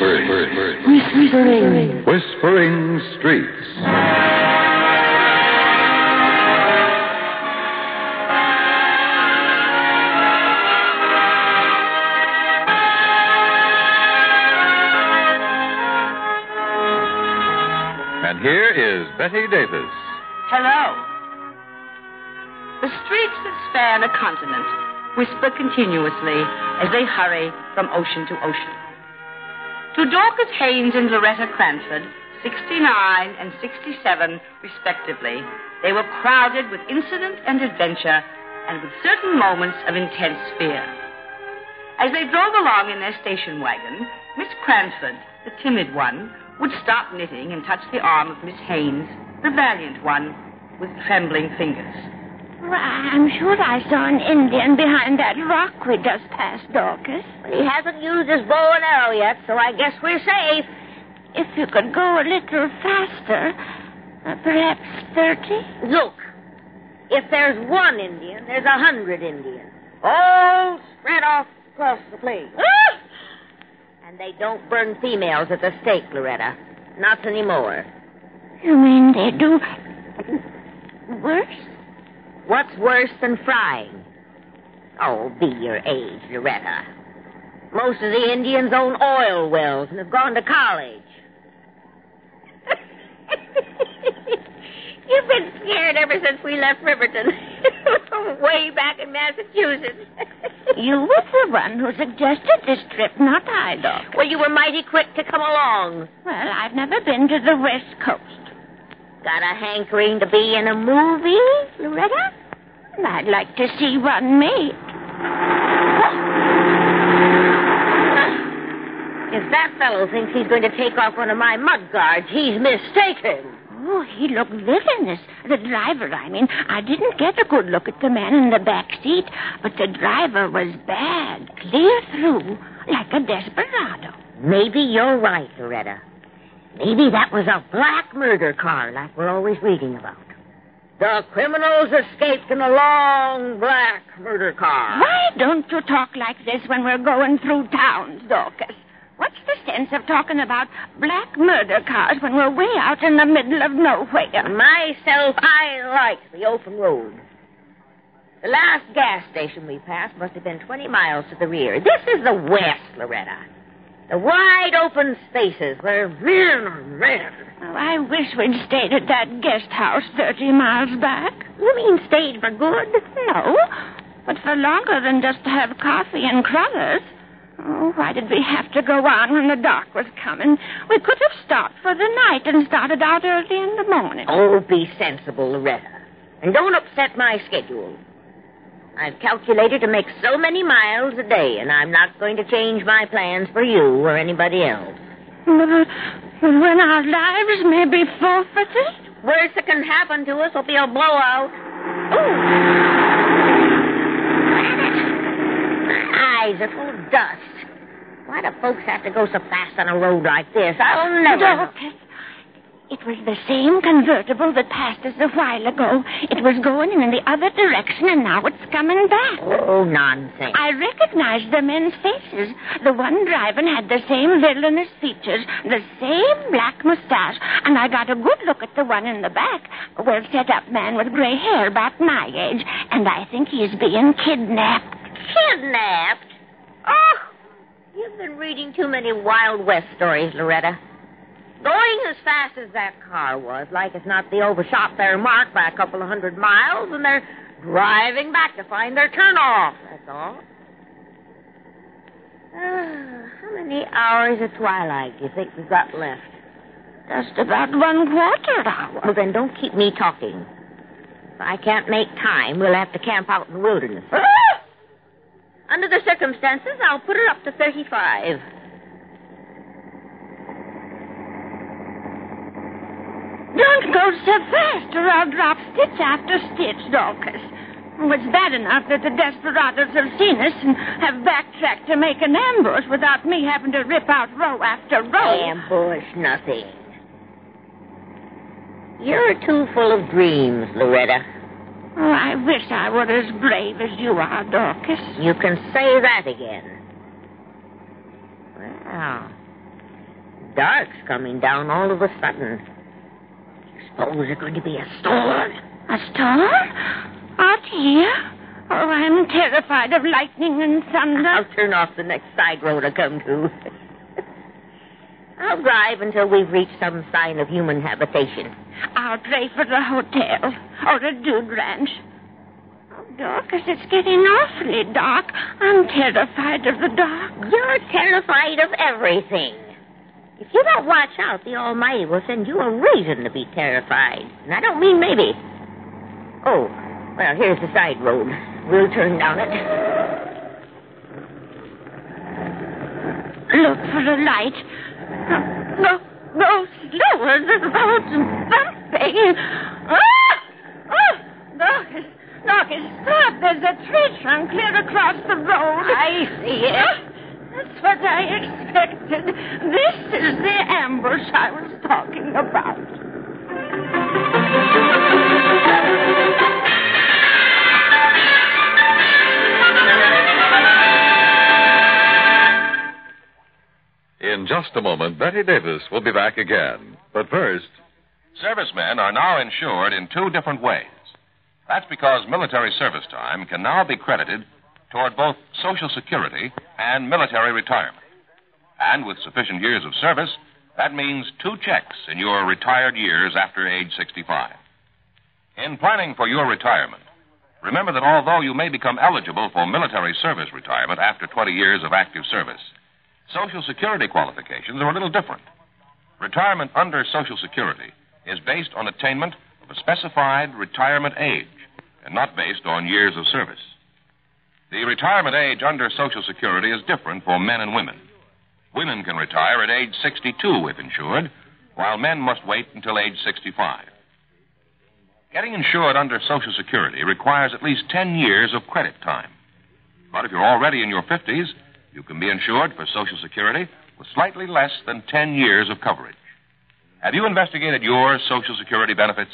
Whispering. Whispering. Whispering Streets. And here is Bette Davis. Hello. The streets that span a continent whisper continuously as they hurry from ocean to ocean. To Dorcas Haynes and Loretta Cranford, 69 and 67 respectively, they were crowded with incident and adventure and with certain moments of intense fear. As they drove along in their station wagon, Miss Cranford, the timid one, would stop knitting and touch the arm of Miss Haynes, the valiant one, with trembling fingers. I'm sure I saw an Indian behind that rock we just passed, Dorcas. He hasn't used his bow and arrow yet, so I guess we're safe. If you could go a little faster, uh, perhaps 30? Look, if there's one Indian, there's a hundred Indians. All spread off across the plain. And they don't burn females at the stake, Loretta. Not anymore. You mean they do worse? What's worse than frying? Oh, be your age, Loretta. Most of the Indians own oil wells and have gone to college. You've been scared ever since we left Riverton. Way back in Massachusetts. You were the one who suggested this trip, not I, Doc. well, you were mighty quick to come along. Well, I've never been to the West Coast. Got a hankering to be in a movie, Loretta? I'd like to see one made. If that fellow thinks he's going to take off one of my mud guards, he's mistaken. Oh, he looked villainous. The driver, I mean. I didn't get a good look at the man in the back seat, but the driver was bad, clear through, like a desperado. Maybe you're right, Loretta. Maybe that was a black murder car like we're always reading about. The criminals escaped in a long black murder car. Why don't you talk like this when we're going through towns, Dorcas? What's the sense of talking about black murder cars when we're way out in the middle of nowhere? Myself, I like the open road. The last gas station we passed must have been 20 miles to the rear. This is the West, Loretta. The wide open spaces where men are men. Oh, I wish we'd stayed at that guest house 30 miles back. You mean stayed for good? No, but for longer than just to have coffee and crullers. Oh, why did we have to go on when the dark was coming? We could have stopped for the night and started out early in the morning. Oh, be sensible, Loretta. And don't upset my schedule. I've calculated to make so many miles a day, and I'm not going to change my plans for you or anybody else. But, when our lives may be forfeited? Worst that can happen to us will be a blowout. Ooh! My eyes are full of dust. Why do folks have to go so fast on a road like this? I'll never. Dorcas, it was the same convertible that passed us a while ago. It was going in the other direction, and now it's coming back. Oh, nonsense. I recognized the men's faces. The one driving had the same villainous features, the same black mustache, and I got a good look at the one in the back. A well set up man with gray hair about my age, and I think he's being kidnapped. Kidnapped? Oh, you've been reading too many Wild West stories, Loretta. Going as fast as that car was, like as not they overshot their mark by a couple of hundred miles, and they're driving back to find their turnoff. That's all. Ah, how many hours of twilight do you think we've got left? Just about one quarter hour. Well, then don't keep me talking. If I can't make time, we'll have to camp out in the wilderness. Under the circumstances, I'll put her up to 35. Don't go so fast, or I'll drop stitch after stitch, Dorcas. Oh, it's bad enough that the desperados have seen us and have backtracked to make an ambush without me having to rip out row after row. Ambush nothing. You're too full of dreams, Loretta. Oh, I wish I were as brave as you are, Dorcas. You can say that again. Well, dark's coming down all of a sudden. Oh, Suppose there's going to be a storm. A storm? Out here? Oh, I'm terrified of lightning and thunder. I'll turn off the next side road I come to. I'll drive until we've reached some sign of human habitation. I'll pray for the hotel or a dude ranch. Oh, Dorcas, it's getting awfully dark. I'm terrified of the dark. You're terrified of everything. If you don't watch out, the Almighty will send you a reason to be terrified. And I don't mean maybe. Oh, well, here's the side road. We'll turn down it. Look for a light. Go, go slower. The road's bumping. Ah! Dorcas, Dorcas, stop. There's a tree trunk clear across the road. I see it. Ah, That's what I expected. This is the ambush I was talking about. In just a moment, Bette Davis will be back again. But first, Servicemen are now insured in two different ways. That's because military service time can now be credited toward both Social Security and military retirement. And with sufficient years of service, that means two checks in your retired years after age 65. In planning for your retirement, remember that although you may become eligible for military service retirement after 20 years of active service, Social Security qualifications are a little different. Retirement under Social Security is based on attainment of a specified retirement age and not based on years of service. The retirement age under Social Security is different for men and women. Women can retire at age 62 if insured, while men must wait until age 65. Getting insured under Social Security requires at least 10 years of credit time. But if you're already in your 50s, you can be insured for Social Security with slightly less than 10 years of coverage. Have you investigated your Social Security benefits?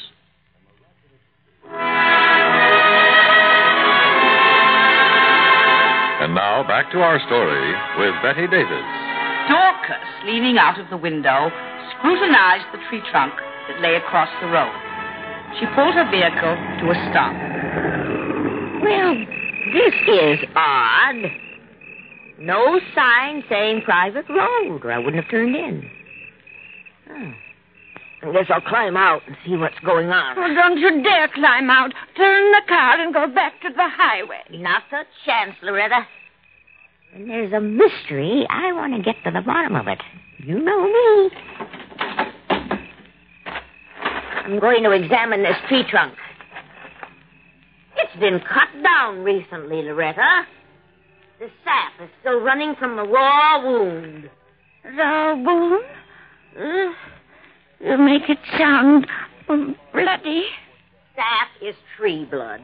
And now back to our story with Bette Davis. Dorcas, leaning out of the window, scrutinized the tree trunk that lay across the road. She pulled her vehicle to a stop. Well, this is odd. No sign saying private road, or I wouldn't have turned in. Hmm. I guess I'll climb out and see what's going on. Oh, don't you dare climb out. Turn the car and go back to the highway. Not a chance, Loretta. When there's a mystery, I want to get to the bottom of it. You know me. I'm going to examine this tree trunk. It's been cut down recently, Loretta. The sap is still running from the raw wound. Raw wound? Uh, you make it sound um, bloody. That is tree blood.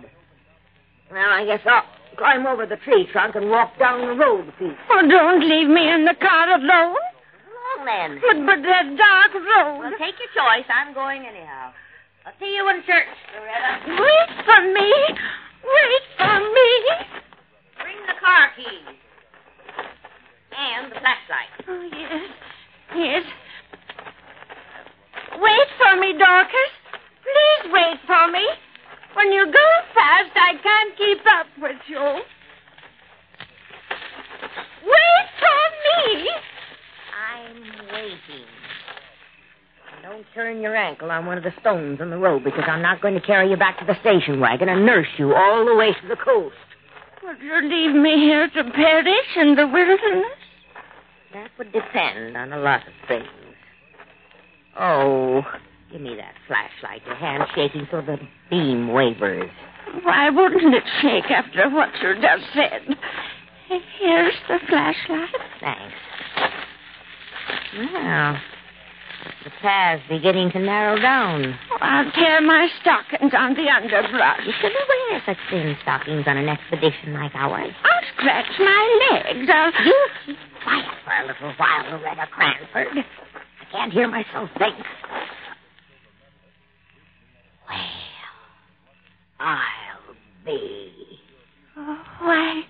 Well, I guess I'll climb over the tree trunk and walk down the road piece. Oh, don't leave me in the car alone. Come then. But, but that dark road. Well, take your choice. I'm going anyhow. I'll see you in church, Loretta. Wait for me. Wait for me. Bring the car keys. And the flashlight. Oh, yes. Yes. Wait for me, Dorcas. Please wait for me. When you go fast, I can't keep up with you. Wait for me. I'm waiting. Don't turn your ankle on one of the stones on the road because I'm not going to carry you back to the station wagon and nurse you all the way to the coast. Would you leave me here to perish in the wilderness? That would depend on a lot of things. Oh, give me that flashlight. Your hand's shaking so the beam wavers. Why wouldn't it shake after what you just said? Here's the flashlight. Thanks. Well, the path's beginning to narrow down. Oh, I'll tear my stockings on the underbrush. You shouldn't wear such thin stockings on an expedition like ours. I'll scratch my legs. I'll... You keep quiet for a little while, Loretta Cranford. I can't hear myself think. Well, I'll be. Oh, why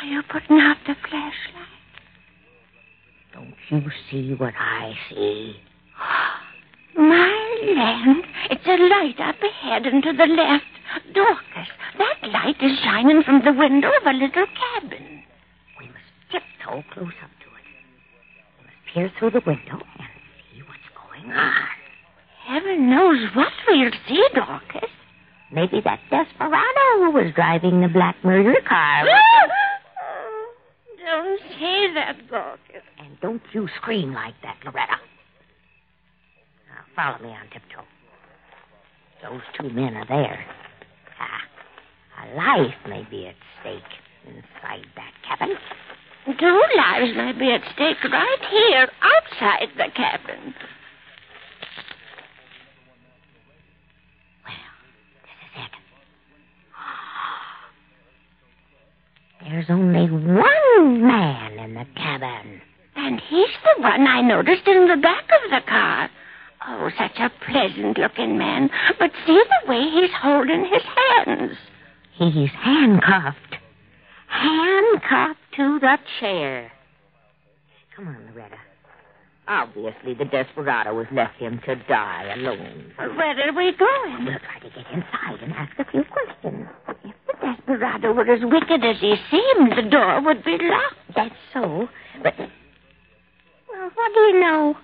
are you putting out the flashlight? Don't you see what I see? My land, it's a light up ahead and to the left. Dorcas, that light is shining from the window of a little cabin. We must tiptoe close up to it. We must peer through the window and see what's going on. Heaven knows what we'll see, Dorcas. Maybe that desperado who was driving the black murder car. Don't say that, Dorcas. And don't you scream like that, Loretta. Now, follow me on tiptoe. Those two men are there. Ah, a life may be at stake inside that cabin. Two lives may be at stake right here, outside the cabin. Well, this is it. There's only one man in the cabin. And he's the one I noticed in the back of the car. Oh, such a pleasant looking man. But see the way he's holding his hands. He's handcuffed. Handcuffed to the chair. Come on, Loretta. Obviously, the desperado has left him to die alone. Where are we going? We'll try to get inside and ask a few questions. If the desperado were as wicked as he seemed, the door would be locked. That's so, but. Well, what do you know?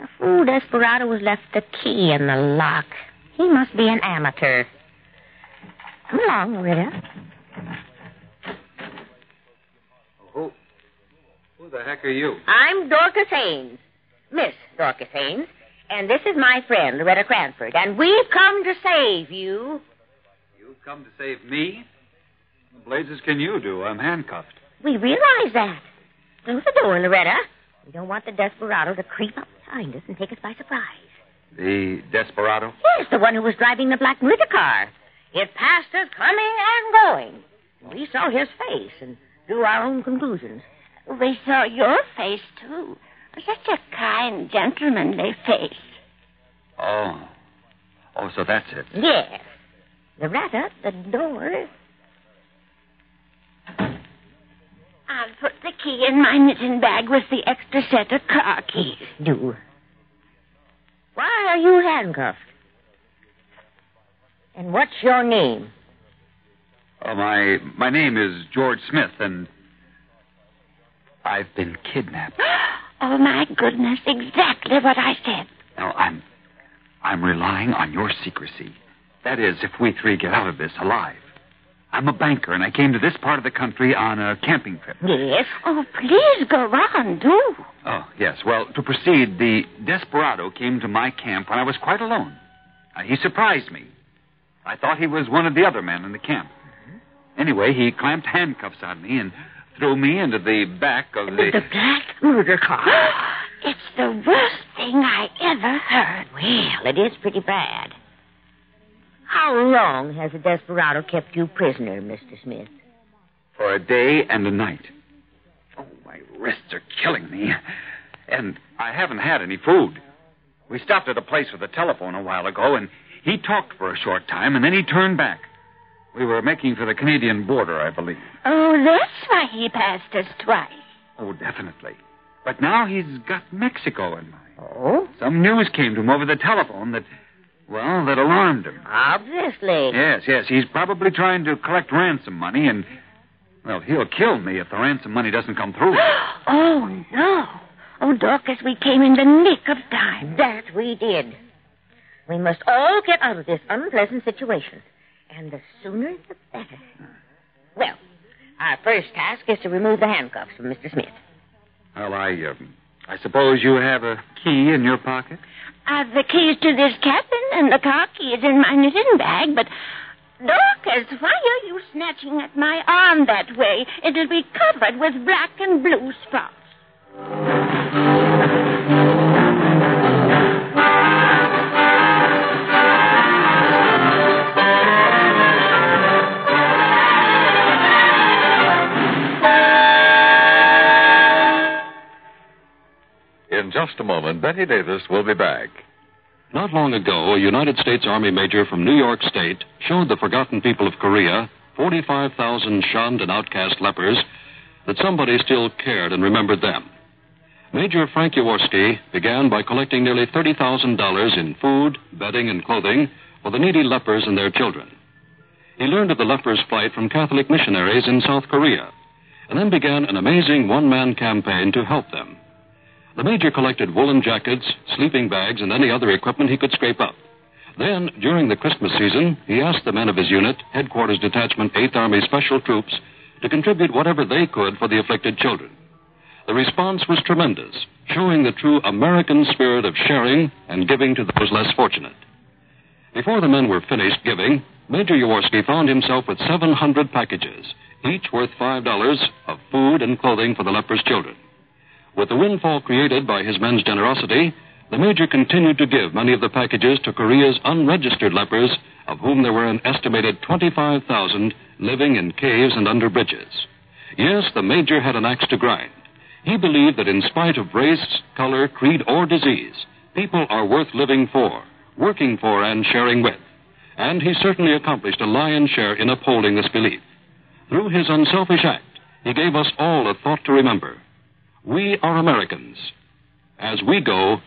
The fool desperado has left the key in the lock. He must be an amateur. Come along, Loretta. Who, who the heck are you? I'm Dorcas Haynes, Miss Dorcas Haynes, and this is my friend, Loretta Cranford, and we've come to save you. You've come to save me? What blazes can you do? I'm handcuffed. We realize that. Close the door, Loretta. We don't want the desperado to creep up behind us and take us by surprise. The desperado? Yes, the one who was driving the black murder car. It passed us coming and going. We saw his face and drew our own conclusions. We saw your face, too. Such a kind, gentlemanly face. Oh. Oh, so that's it. Yes. Loretta, the door. I'll put the key in my knitting bag with the extra set of car keys. Do. Why are you handcuffed? And what's your name? Oh, my my name is George Smith, and I've been kidnapped. Oh, my goodness, exactly what I said. Now I'm I'm relying on your secrecy. That is, if we three get out of this alive. I'm a banker, and I came to this part of the country on a camping trip. Yes. Oh, please go on, do. Oh, yes. Well, to proceed, the desperado came to my camp when I was quite alone. Uh, he surprised me. I thought he was one of the other men in the camp. Anyway, he clamped handcuffs on me and threw me into the back of the. The black murder car. It's the worst thing I ever heard. well, it is pretty bad. How long has the desperado kept you prisoner, Mr. Smith? for a day and a night. Oh, my wrists are killing me. And I haven't had any food. We stopped at a place with a telephone a while ago, and he talked for a short time, and then he turned back. We were making for the Canadian border, I believe. Oh, that's why he passed us twice. Oh, definitely. But now he's got Mexico in mind. Oh? Some news came to him over the telephone that, well, that alarmed him. Obviously. Yes, yes. He's probably trying to collect ransom money, and, well, he'll kill me if the ransom money doesn't come through. Oh, no. Oh, Dorcas, we came in the nick of time. That we did. We must all get out of this unpleasant situation. And the sooner the better. Well, our first task is to remove the handcuffs from Mr. Smith. Well, I, um, I suppose you have a key in your pocket? I've the keys to this cabin and the car keys in my knitting bag, but Dorcas, why are you snatching at my arm that way? It'll be covered with black and blue spots. A moment, Bette Davis will be back. Not long ago, a United States Army major from New York State showed the forgotten people of Korea, 45,000 shunned and outcast lepers, that somebody still cared and remembered them. Major Frank Jaworski began by collecting nearly $30,000 in food, bedding, and clothing for the needy lepers and their children. He learned of the lepers' plight from Catholic missionaries in South Korea, and then began an amazing one man campaign to help them. The Major collected woolen jackets, sleeping bags, and any other equipment he could scrape up. Then, during the Christmas season, he asked the men of his unit, Headquarters Detachment 8th Army Special Troops, to contribute whatever they could for the afflicted children. The response was tremendous, showing the true American spirit of sharing and giving to those less fortunate. Before the men were finished giving, Major Jaworski found himself with 700 packages, each worth $5 of food and clothing for the lepers' children. With the windfall created by his men's generosity, the Major continued to give many of the packages to Korea's unregistered lepers, of whom there were an estimated 25,000 living in caves and under bridges. Yes, the Major had an axe to grind. He believed that in spite of race, color, creed, or disease, people are worth living for, working for, and sharing with. And he certainly accomplished a lion's share in upholding this belief. Through his unselfish act, he gave us all a thought to remember. We are Americans. As we go,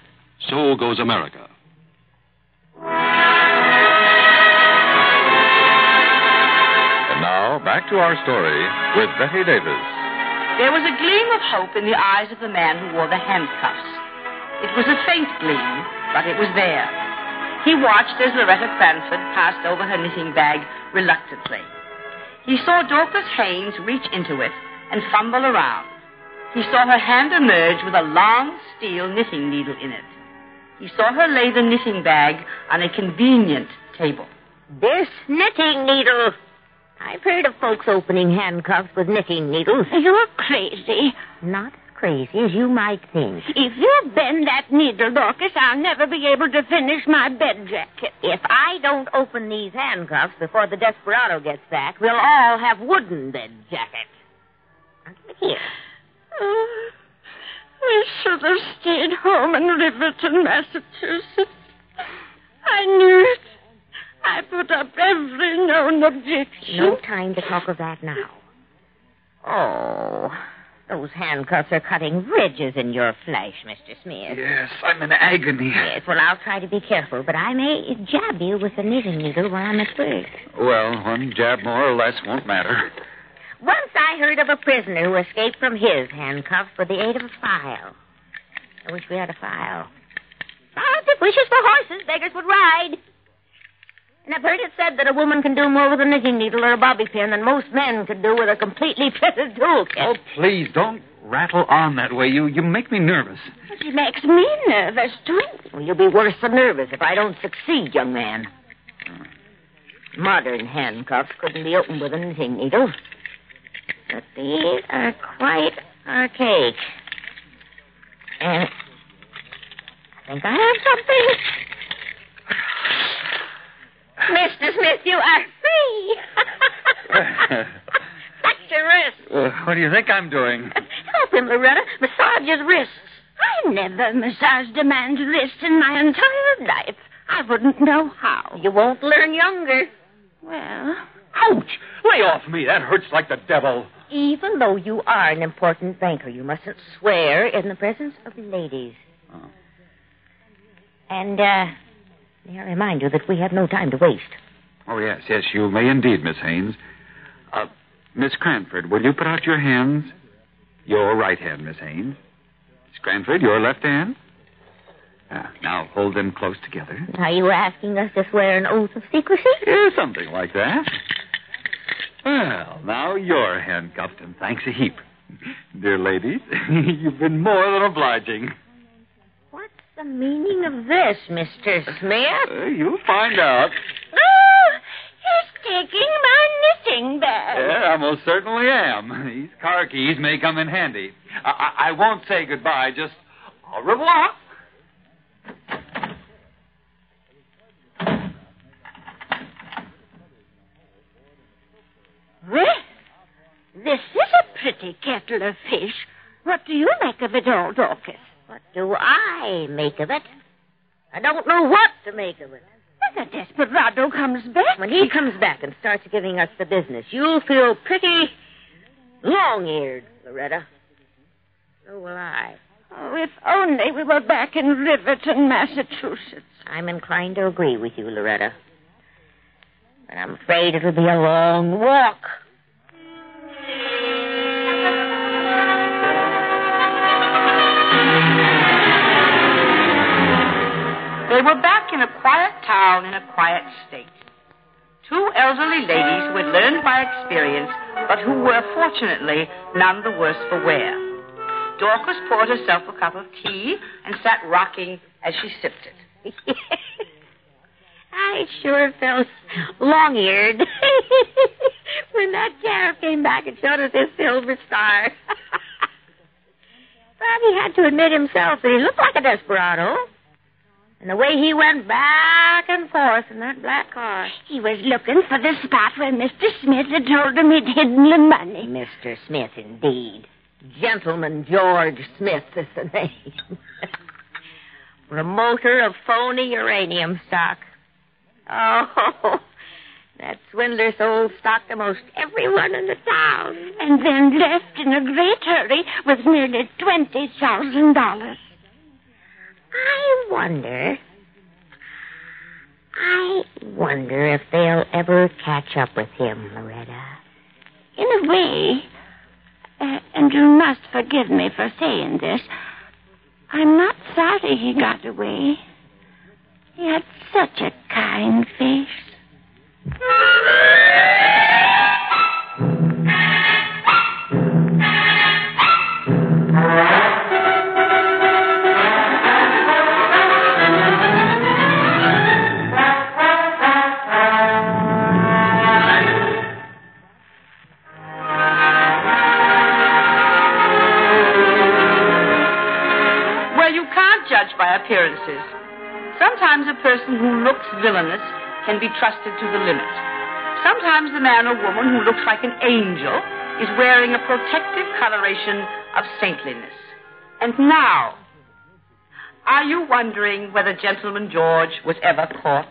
so goes America. And now, back to our story with Bette Davis. There was a gleam of hope in the eyes of the man who wore the handcuffs. It was a faint gleam, but it was there. He watched as Loretta Cranford passed over her knitting bag reluctantly. He saw Dorcas Haynes reach into it and fumble around. He saw her hand emerge with a long steel knitting needle in it. He saw her lay the knitting bag on a convenient table. This knitting needle. I've heard of folks opening handcuffs with knitting needles. You're crazy. Not as crazy as you might think. If you bend that needle, Dorcas, I'll never be able to finish my bed jacket. If I don't open these handcuffs before the desperado gets back, we'll all have wooden bed jackets. Now, give it here. Oh, I should have stayed home in Riverton, Massachusetts. I knew it. I put up every known objection. No time to talk of that now. Oh, those handcuffs are cutting ridges in your flesh, Mr. Smith. Yes, I'm in agony. Yes, well, I'll try to be careful, but I may jab you with a knitting needle while I'm at work. Well, one jab more or less won't matter. Once I heard of a prisoner who escaped from his handcuffs with the aid of a file. I wish we had a file. Ah, if wishes for horses, beggars would ride. And I've heard it said that a woman can do more with a knitting needle or a bobby pin than most men could do with a completely fitted toolkit. Oh, please, don't rattle on that way. You, you make me nervous. It makes me nervous, too. Well, you'll be worse than nervous if I don't succeed, young man. Modern handcuffs couldn't be opened with a knitting needle. But these are quite archaic. And I think I have something. Mr. Smith, you are free. Touch your wrist. Uh, what do you think I'm doing? Help him, Loretta. Massage his wrists. I never massaged a man's wrist in my entire life. I wouldn't know how. You won't learn younger. Well, Ouch! Lay off me. That hurts like the devil. Even though you are an important banker, you mustn't swear in the presence of ladies. Oh. And, uh, may I remind you that we have no time to waste. Oh, yes, yes, you may indeed, Miss Haynes. Uh, Miss Cranford, will you put out your hands? Your right hand, Miss Haynes. Miss Cranford, your left hand. Ah, now hold them close together. Are you asking us to swear an oath of secrecy? Yeah, something like that. Well, now you're handcuffed, and thanks a heap. Dear ladies, you've been more than obliging. What's the meaning of this, Mr. Smith? Uh, you'll find out. oh, he's taking my knitting bag. Yeah, I most certainly am. These car keys may come in handy. I, I, I won't say goodbye, just au revoir. Well, this is a pretty kettle of fish. What do you make of it all, Dorcas? What do I make of it? I don't know what to make of it. When the desperado comes back. When he comes back and starts giving us the business, you'll feel pretty long-eared, Loretta. So will I. Oh, if only we were back in Riverton, Massachusetts. I'm inclined to agree with you, Loretta. But I'm afraid it'll be a long walk. They were back in a quiet town in a quiet state. Two elderly ladies who had learned by experience, but who were fortunately none the worse for wear. Dorcas poured herself a cup of tea and sat rocking as she sipped it. I sure felt long eared when that sheriff came back and showed us his silver star. Bobby had to admit himself that he looked like a desperado. And the way he went back and forth in that black car. He was looking for the spot where Mr. Smith had told him he'd hidden the money. Mr. Smith, indeed. Gentleman George Smith is the name. Promoter of phony uranium stock. Oh, that swindler sold stock to most everyone in the town. And then left in a great hurry with nearly $20,000. I wonder. I wonder if they'll ever catch up with him, Loretta. In a way, uh, and you must forgive me for saying this, I'm not sorry he got away. He had such a kind face. Well, you can't judge by appearances. Sometimes a person who looks villainous can be trusted to the limit. Sometimes the man or woman who looks like an angel is wearing a protective coloration of saintliness. And now, are you wondering whether Gentleman George was ever caught?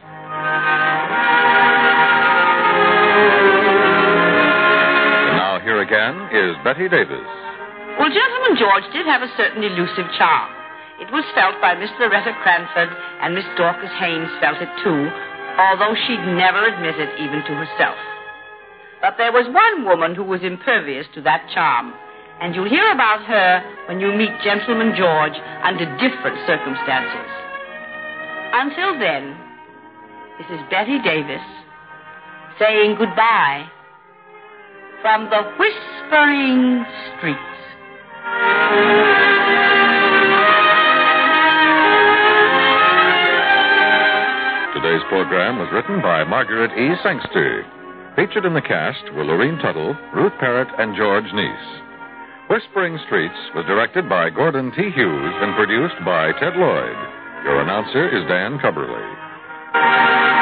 Now here again is Bette Davis. Well, Gentleman George did have a certain elusive charm. It was felt by Miss Loretta Cranford, and Miss Dorcas Haynes felt it too, although she'd never admit it even to herself. But there was one woman who was impervious to that charm, and you'll hear about her when you meet Gentleman George under different circumstances. Until then, this is Bette Davis saying goodbye from the Whispering Streets. Program was written by Margaret E. Sangster. Featured in the cast were Lorene Tuttle, Ruth Perrott, and George Neise. Whispering Streets was directed by Gordon T. Hughes and produced by Ted Lloyd. Your announcer is Dan Cubberly.